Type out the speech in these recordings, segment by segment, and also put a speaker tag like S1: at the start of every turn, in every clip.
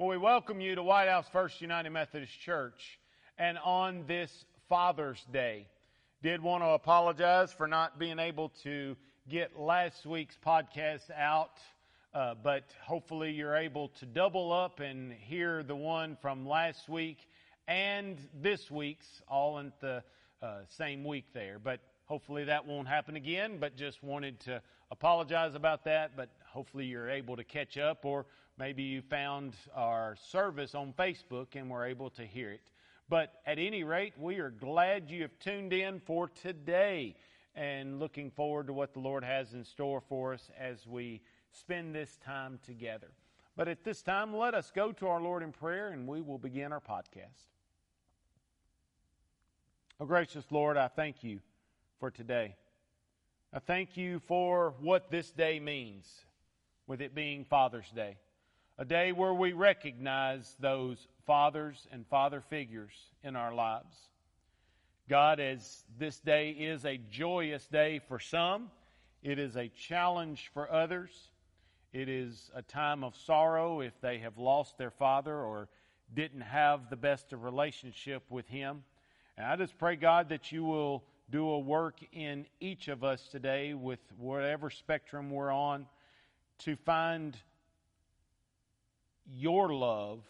S1: Well, we welcome you to White House First United Methodist Church. And on this Father's Day, did want to apologize for not being able to get last week's podcast out, uh, but hopefully you're able to double up and hear the one from last week and this week's all in the uh, same week there. But hopefully that won't happen again, but just wanted to apologize about that. But hopefully you're able to catch up, or maybe you found our service on Facebook and were able to hear it. But at any rate, we are glad you have tuned in for today and looking forward to what the Lord has in store for us as we spend this time together. But at this time, let us go to our Lord in prayer and we will begin our podcast. Oh, gracious Lord, I thank you for today. I thank you for what this day means, with it being Father's Day, a day where we recognize those fathers and father figures in our lives. God, as this day is a joyous day for some, it is a challenge for others. It is a time of sorrow if they have lost their father or didn't have the best of relationship with him. And I just pray, God, that you will do a work in each of us today with whatever spectrum we're on to find your love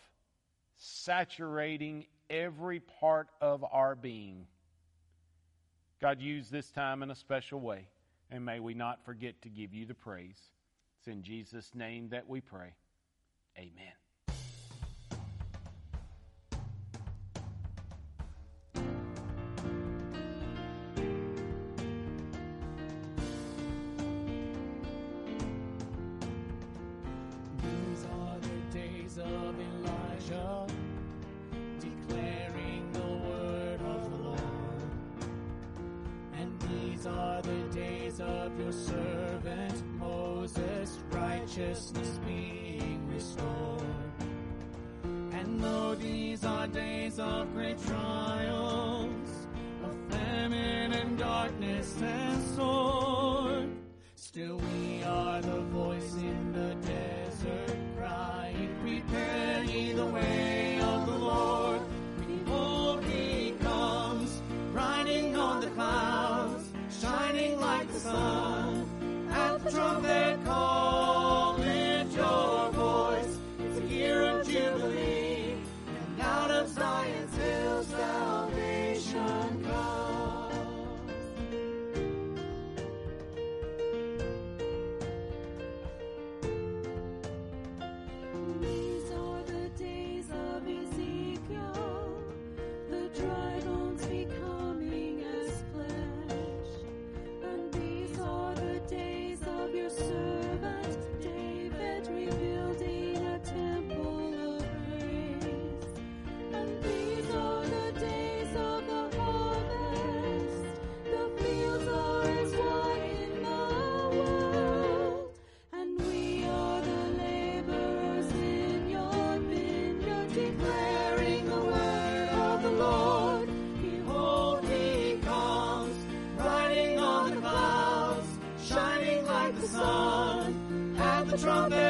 S1: saturating every part of our being. God, use this time in a special way, and may we not forget to give you the praise. It's in Jesus' name that we pray. Amen.
S2: Righteousness being restored. And though these are days of great trials, of famine and darkness and sword, still we are the voice in the desert crying, prepare ye the way the trumpet.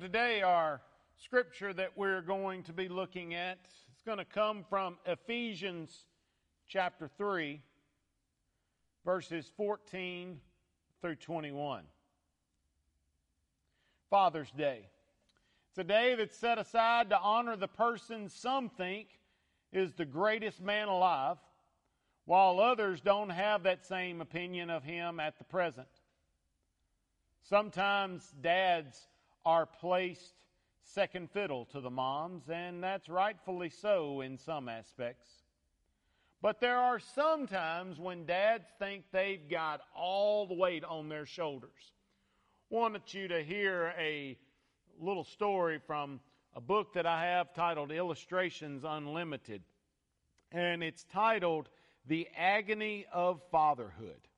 S1: Today, our scripture that we're going to be looking at is going to come from Ephesians chapter 3, verses 14 through 21. Father's Day. It's a day that's set aside to honor the person some think is the greatest man alive, while others don't have that same opinion of him at the present. Sometimes dads are placed second fiddle to the moms, and that's rightfully so in some aspects. But there are some times when dads think they've got all the weight on their shoulders. Wanted you to hear a little story from a book that I have titled Illustrations Unlimited. And it's titled The Agony of Fatherhood.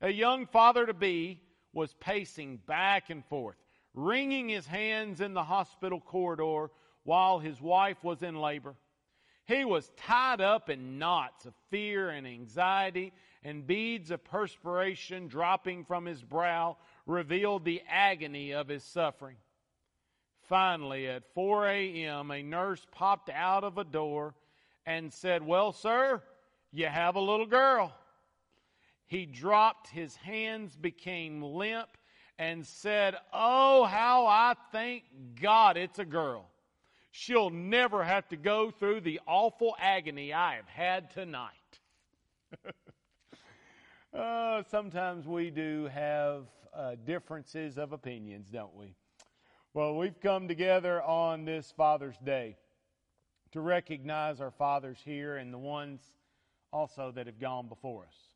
S1: A young father to be was pacing back and forth, wringing his hands in the hospital corridor while his wife was in labor. He was tied up in knots of fear and anxiety, and beads of perspiration dropping from his brow revealed the agony of his suffering. Finally, at 4 a.m., a nurse popped out of a door and said, Well, sir, you have a little girl. He dropped, his hands became limp, and said, Oh, how I thank God it's a girl. She'll never have to go through the awful agony I have had tonight. uh, sometimes we do have uh, differences of opinions, don't we? Well, we've come together on this Father's Day to recognize our fathers here and the ones also that have gone before us.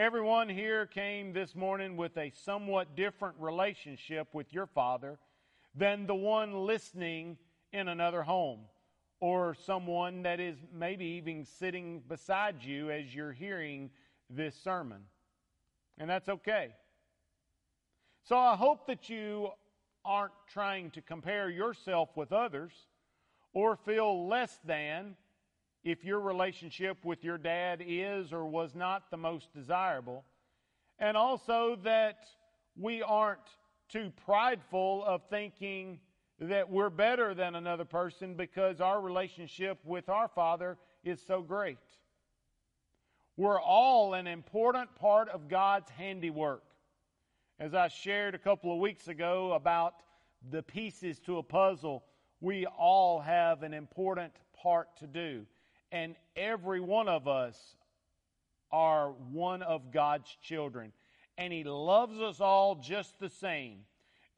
S1: Everyone here came this morning with a somewhat different relationship with your father than the one listening in another home or someone that is maybe even sitting beside you as you're hearing this sermon. And that's okay. So I hope that you aren't trying to compare yourself with others or feel less than if your relationship with your dad is or was not the most desirable. And also that we aren't too prideful of thinking that we're better than another person because our relationship with our Father is so great. We're all an important part of God's handiwork. As I shared a couple of weeks ago about the pieces to a puzzle, we all have an important part to do. And every one of us are one of God's children. And He loves us all just the same.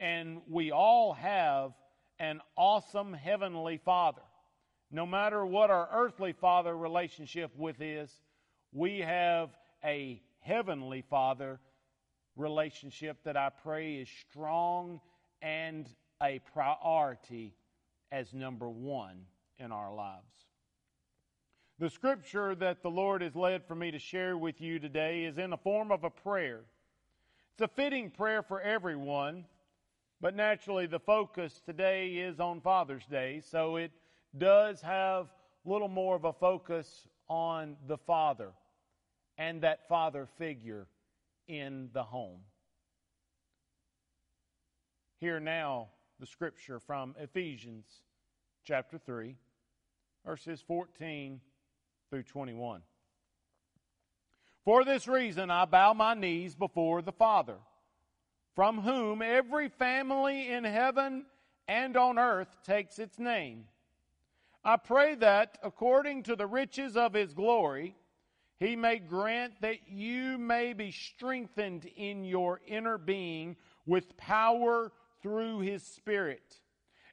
S1: And we all have an awesome heavenly Father. No matter what our earthly Father relationship with is, we have a heavenly Father relationship that I pray is strong and a priority as number one in our lives. The scripture that the Lord has led for me to share with you today is in the form of a prayer. It's a fitting prayer for everyone, but naturally, the focus today is on Father's Day, so it does have a little more of a focus on the father and that father figure in the home. Hear now the scripture from Ephesians chapter 3, verses 14 through 21. For this reason I bow my knees before the Father from whom every family in heaven and on earth takes its name. I pray that, according to the riches of his glory, he may grant that you may be strengthened in your inner being with power through his Spirit,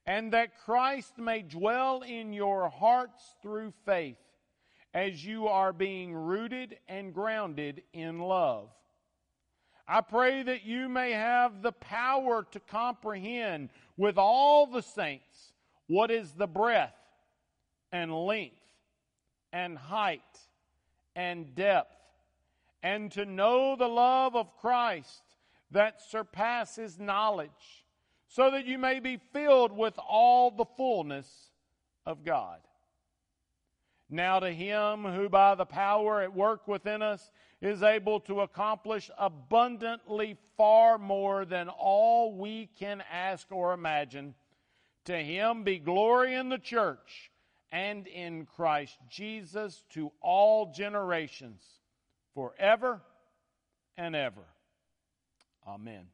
S1: and that Christ may dwell in your hearts through faith, as you are being rooted and grounded in love I pray that you may have the power to comprehend with all the saints what is the breadth and length and height and depth, and to know the love of Christ that surpasses knowledge, so that you may be filled with all the fullness of God. Now to him who by the power at work within us is able to accomplish abundantly far more than all we can ask or imagine, to him be glory in the church and in Christ Jesus to all generations, forever and ever. Amen.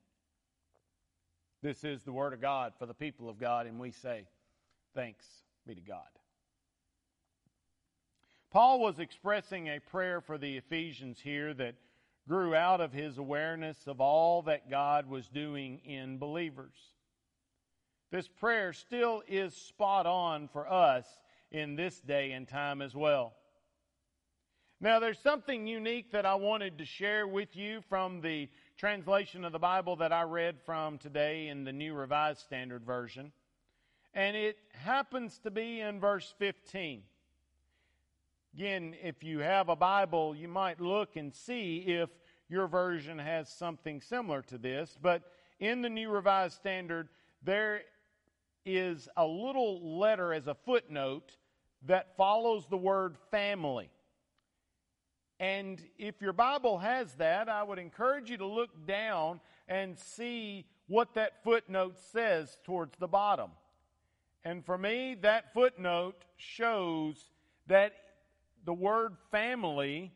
S1: This is the word of God for the people of God, and we say, Thanks be to God. Paul was expressing a prayer for the Ephesians here that grew out of his awareness of all that God was doing in believers. This prayer still is spot on for us in this day and time as well. Now, there's something unique that I wanted to share with you from the translation of the Bible that I read from today in the New Revised Standard Version. And it happens to be in verse 15. Again, if you have a Bible, you might look and see if your version has something similar to this. But in the New Revised Standard, there is a little letter as a footnote that follows the word family. And if your Bible has that, I would encourage you to look down and see what that footnote says towards the bottom. And for me, that footnote shows that the word family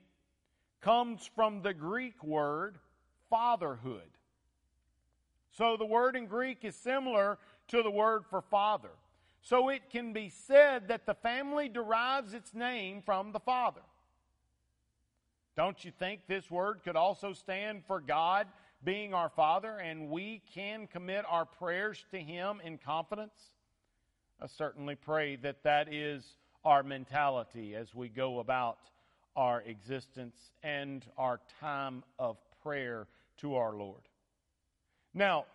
S1: comes from the Greek word fatherhood. So the word in Greek is similar to the word for father. So it can be said that the family derives its name from the father. Don't you think this word could also stand for God being our father and we can commit our prayers to him in confidence? I certainly pray that that is our mentality as we go about our existence and our time of prayer to our Lord. Now,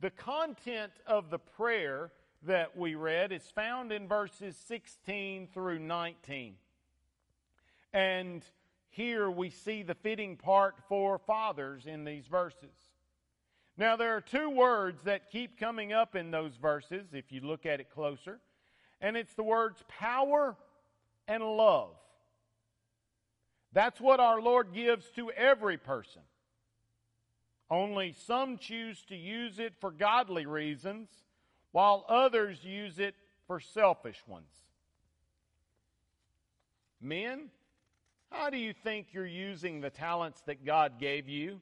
S1: the content of the prayer that we read is found in verses 16 through 19. And here we see the fitting part for fathers in these verses. Now, there are two words that keep coming up in those verses if you look at it closer and it's the words power and love. That's what our Lord gives to every person. Only some choose to use it for godly reasons, while others use it for selfish ones. Men, how do you think you're using the talents that God gave you?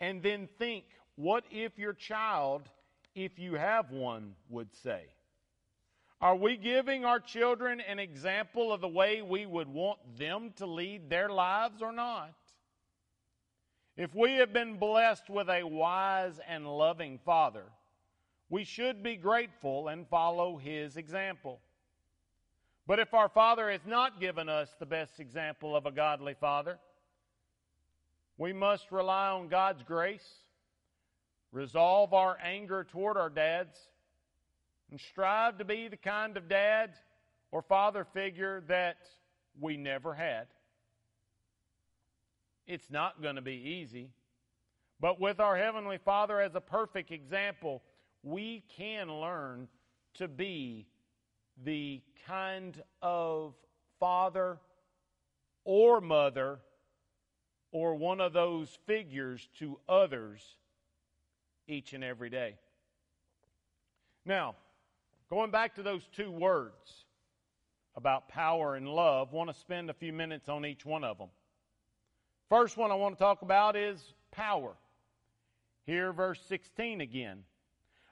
S1: And then think, what if your child, if you have one, would say? Are we giving our children an example of the way we would want them to lead their lives or not? If we have been blessed with a wise and loving Father, we should be grateful and follow His example. But if our Father has not given us the best example of a godly Father, we must rely on God's grace, resolve our anger toward our dads, and strive to be the kind of dad or father figure that we never had. It's not going to be easy. But with our Heavenly Father as a perfect example, we can learn to be the kind of father or mother or one of those figures to others each and every day. Now, Going back to those two words about power and love, want to spend a few minutes on each one of them. First one I want to talk about is power. Here, verse 16 again.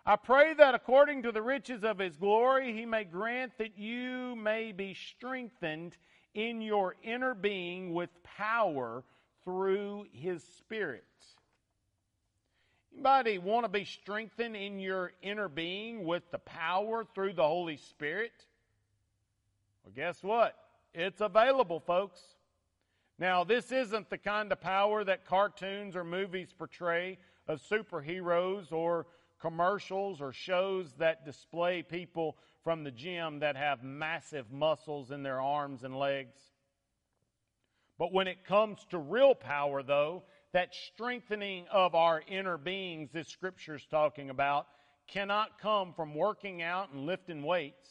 S1: I pray that according to the riches of his glory, he may grant that you may be strengthened in your inner being with power through his Spirit Anybody want to be strengthened in your inner being with the power through the Holy Spirit? Well, guess what? It's available, folks. Now, this isn't the kind of power that cartoons or movies portray of superheroes or commercials or shows that display people from the gym that have massive muscles in their arms and legs. But when it comes to real power, though, that strengthening of our inner beings this scripture is talking about cannot come from working out and lifting weights,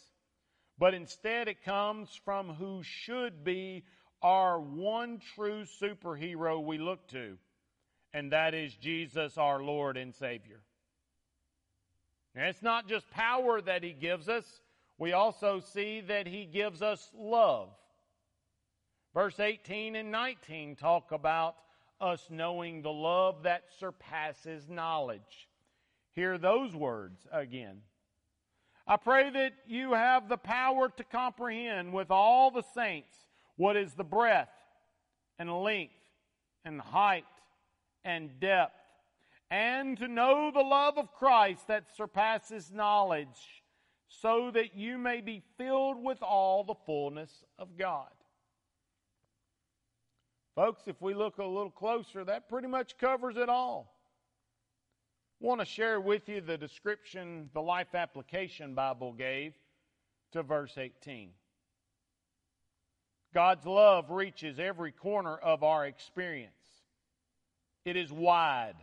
S1: but instead it comes from who should be our one true superhero we look to, and that is Jesus, our Lord and Savior. And it's not just power that He gives us, we also see that He gives us love. Verse 18 and 19 talk about us knowing the love that surpasses knowledge. Hear those words again. I pray that you have the power to comprehend with all the saints what is the breadth and length and height and depth, and to know the love of Christ that surpasses knowledge, so that you may be filled with all the fullness of God. Folks, if we look a little closer, that pretty much covers it all. I want to share with you the description the Life Application Bible gave to verse 18. God's love reaches every corner of our experience. It is wide.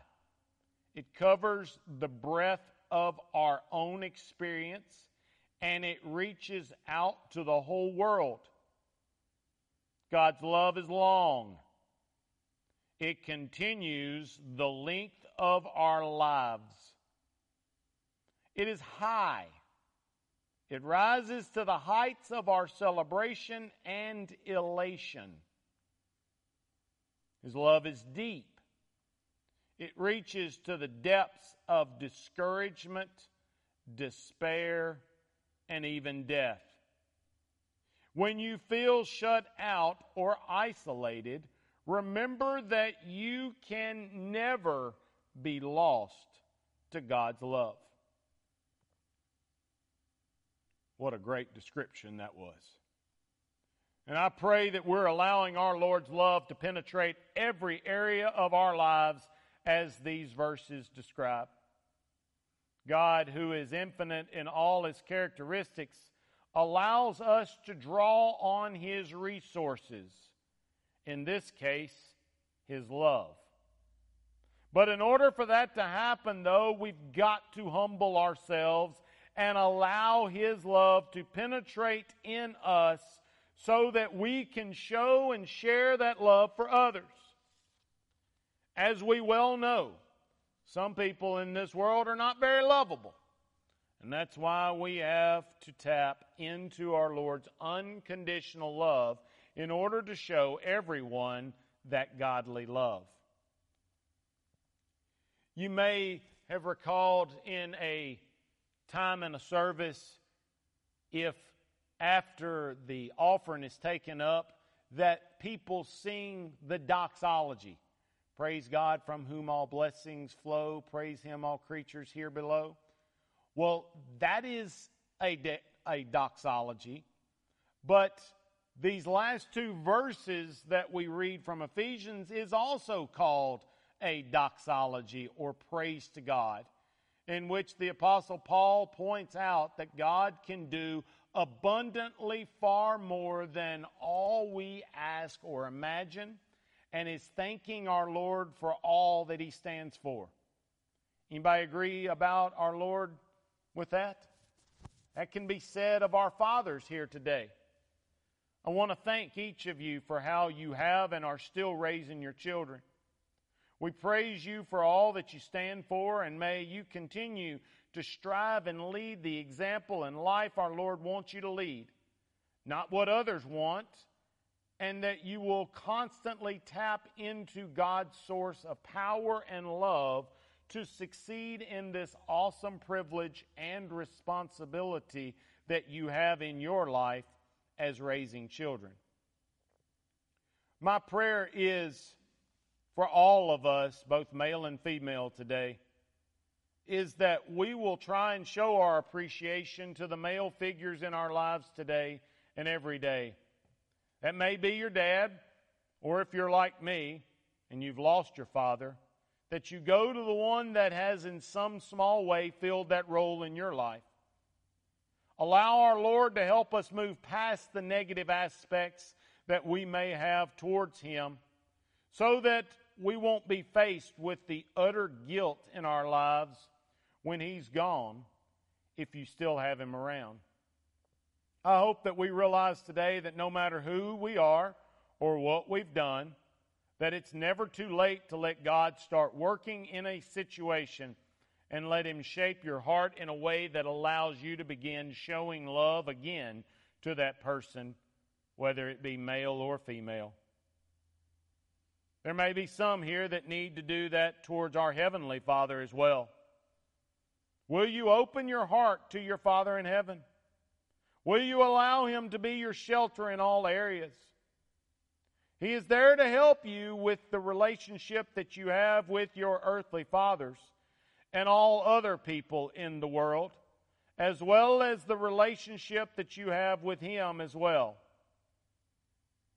S1: It covers the breadth of our own experience and it reaches out to the whole world. God's love is long. It continues the length of our lives. It is high. It rises to the heights of our celebration and elation. His love is deep. It reaches to the depths of discouragement, despair, and even death. When you feel shut out or isolated, remember that you can never be lost to God's love. What a great description that was. And I pray that we're allowing our Lord's love to penetrate every area of our lives as these verses describe. God, who is infinite in all his characteristics, allows us to draw on his resources. In this case, his love. But in order for that to happen, though, we've got to humble ourselves and allow his love to penetrate in us so that we can show and share that love for others. As we well know, some people in this world are not very lovable. And that's why we have to tap into our Lord's unconditional love in order to show everyone that godly love. You may have recalled in a time in a service if after the offering is taken up that people sing the doxology. Praise God from whom all blessings flow. Praise Him, all creatures here below. Well, that is a, de- a doxology. But these last two verses that we read from Ephesians is also called a doxology or praise to God, in which the Apostle Paul points out that God can do abundantly far more than all we ask or imagine and is thanking our Lord for all that he stands for. Anybody agree about our Lord with that? That can be said of our fathers here today. I want to thank each of you for how you have and are still raising your children. We praise you for all that you stand for, and may you continue to strive and lead the example and life our Lord wants you to lead. Not what others want, and that you will constantly tap into God's source of power and love to succeed in this awesome privilege and responsibility that you have in your life as raising children. My prayer is for all of us, both male and female today, is that we will try and show our appreciation to the male figures in our lives today and every day that may be your dad, or if you're like me and you've lost your father, that you go to the one that has in some small way filled that role in your life. Allow our Lord to help us move past the negative aspects that we may have towards Him so that we won't be faced with the utter guilt in our lives when He's gone if you still have Him around. I hope that we realize today that no matter who we are or what we've done, that it's never too late to let God start working in a situation and let Him shape your heart in a way that allows you to begin showing love again to that person, whether it be male or female. There may be some here that need to do that towards our Heavenly Father as well. Will you open your heart to your Father in heaven? Will you allow Him to be your shelter in all areas? He is there to help you with the relationship that you have with your earthly fathers and all other people in the world, as well as the relationship that you have with Him as well.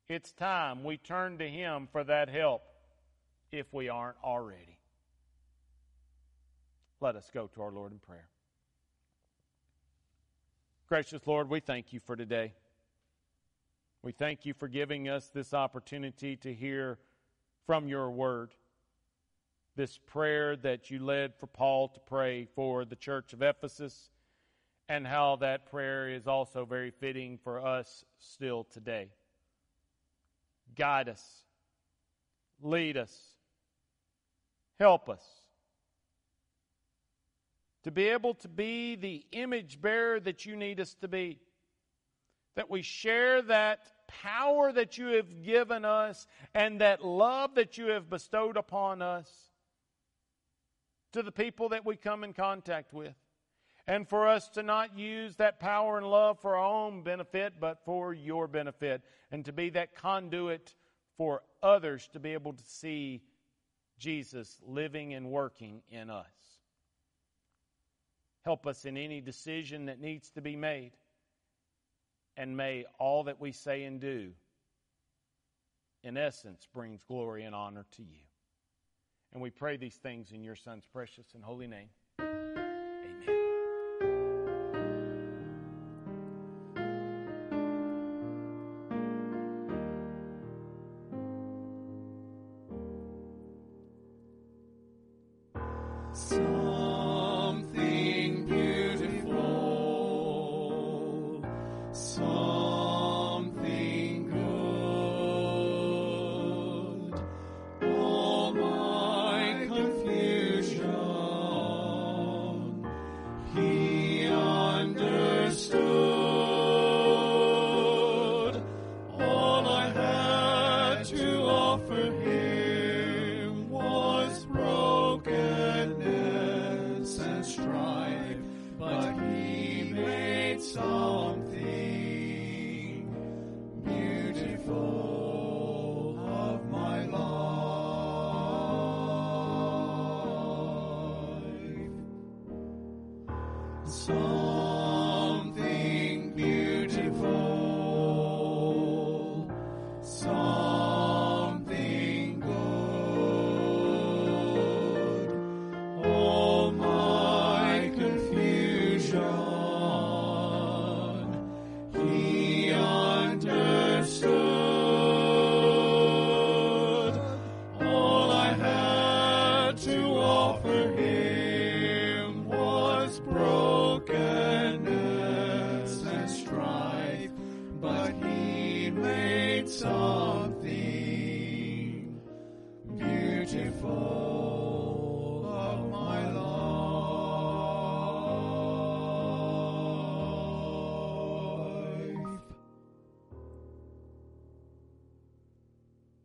S1: It's time we turn to Him for that help if we aren't already. Let us go to our Lord in prayer. Gracious Lord, we thank you for today. We thank you for giving us this opportunity to hear from your word. This prayer that you led for Paul to pray for the church of Ephesus, and how that prayer is also very fitting for us still today. Guide us, lead us, help us to be able to be the image bearer that you need us to be. That we share that power that you have given us and that love that you have bestowed upon us to the people that we come in contact with. And for us to not use that power and love for our own benefit, but for your benefit. And to be that conduit for others to be able to see Jesus living and working in us. Help us in any decision that needs to be made and may all that we say and do, in essence, brings glory and honor to you. And we pray these things in your Son's precious and holy name.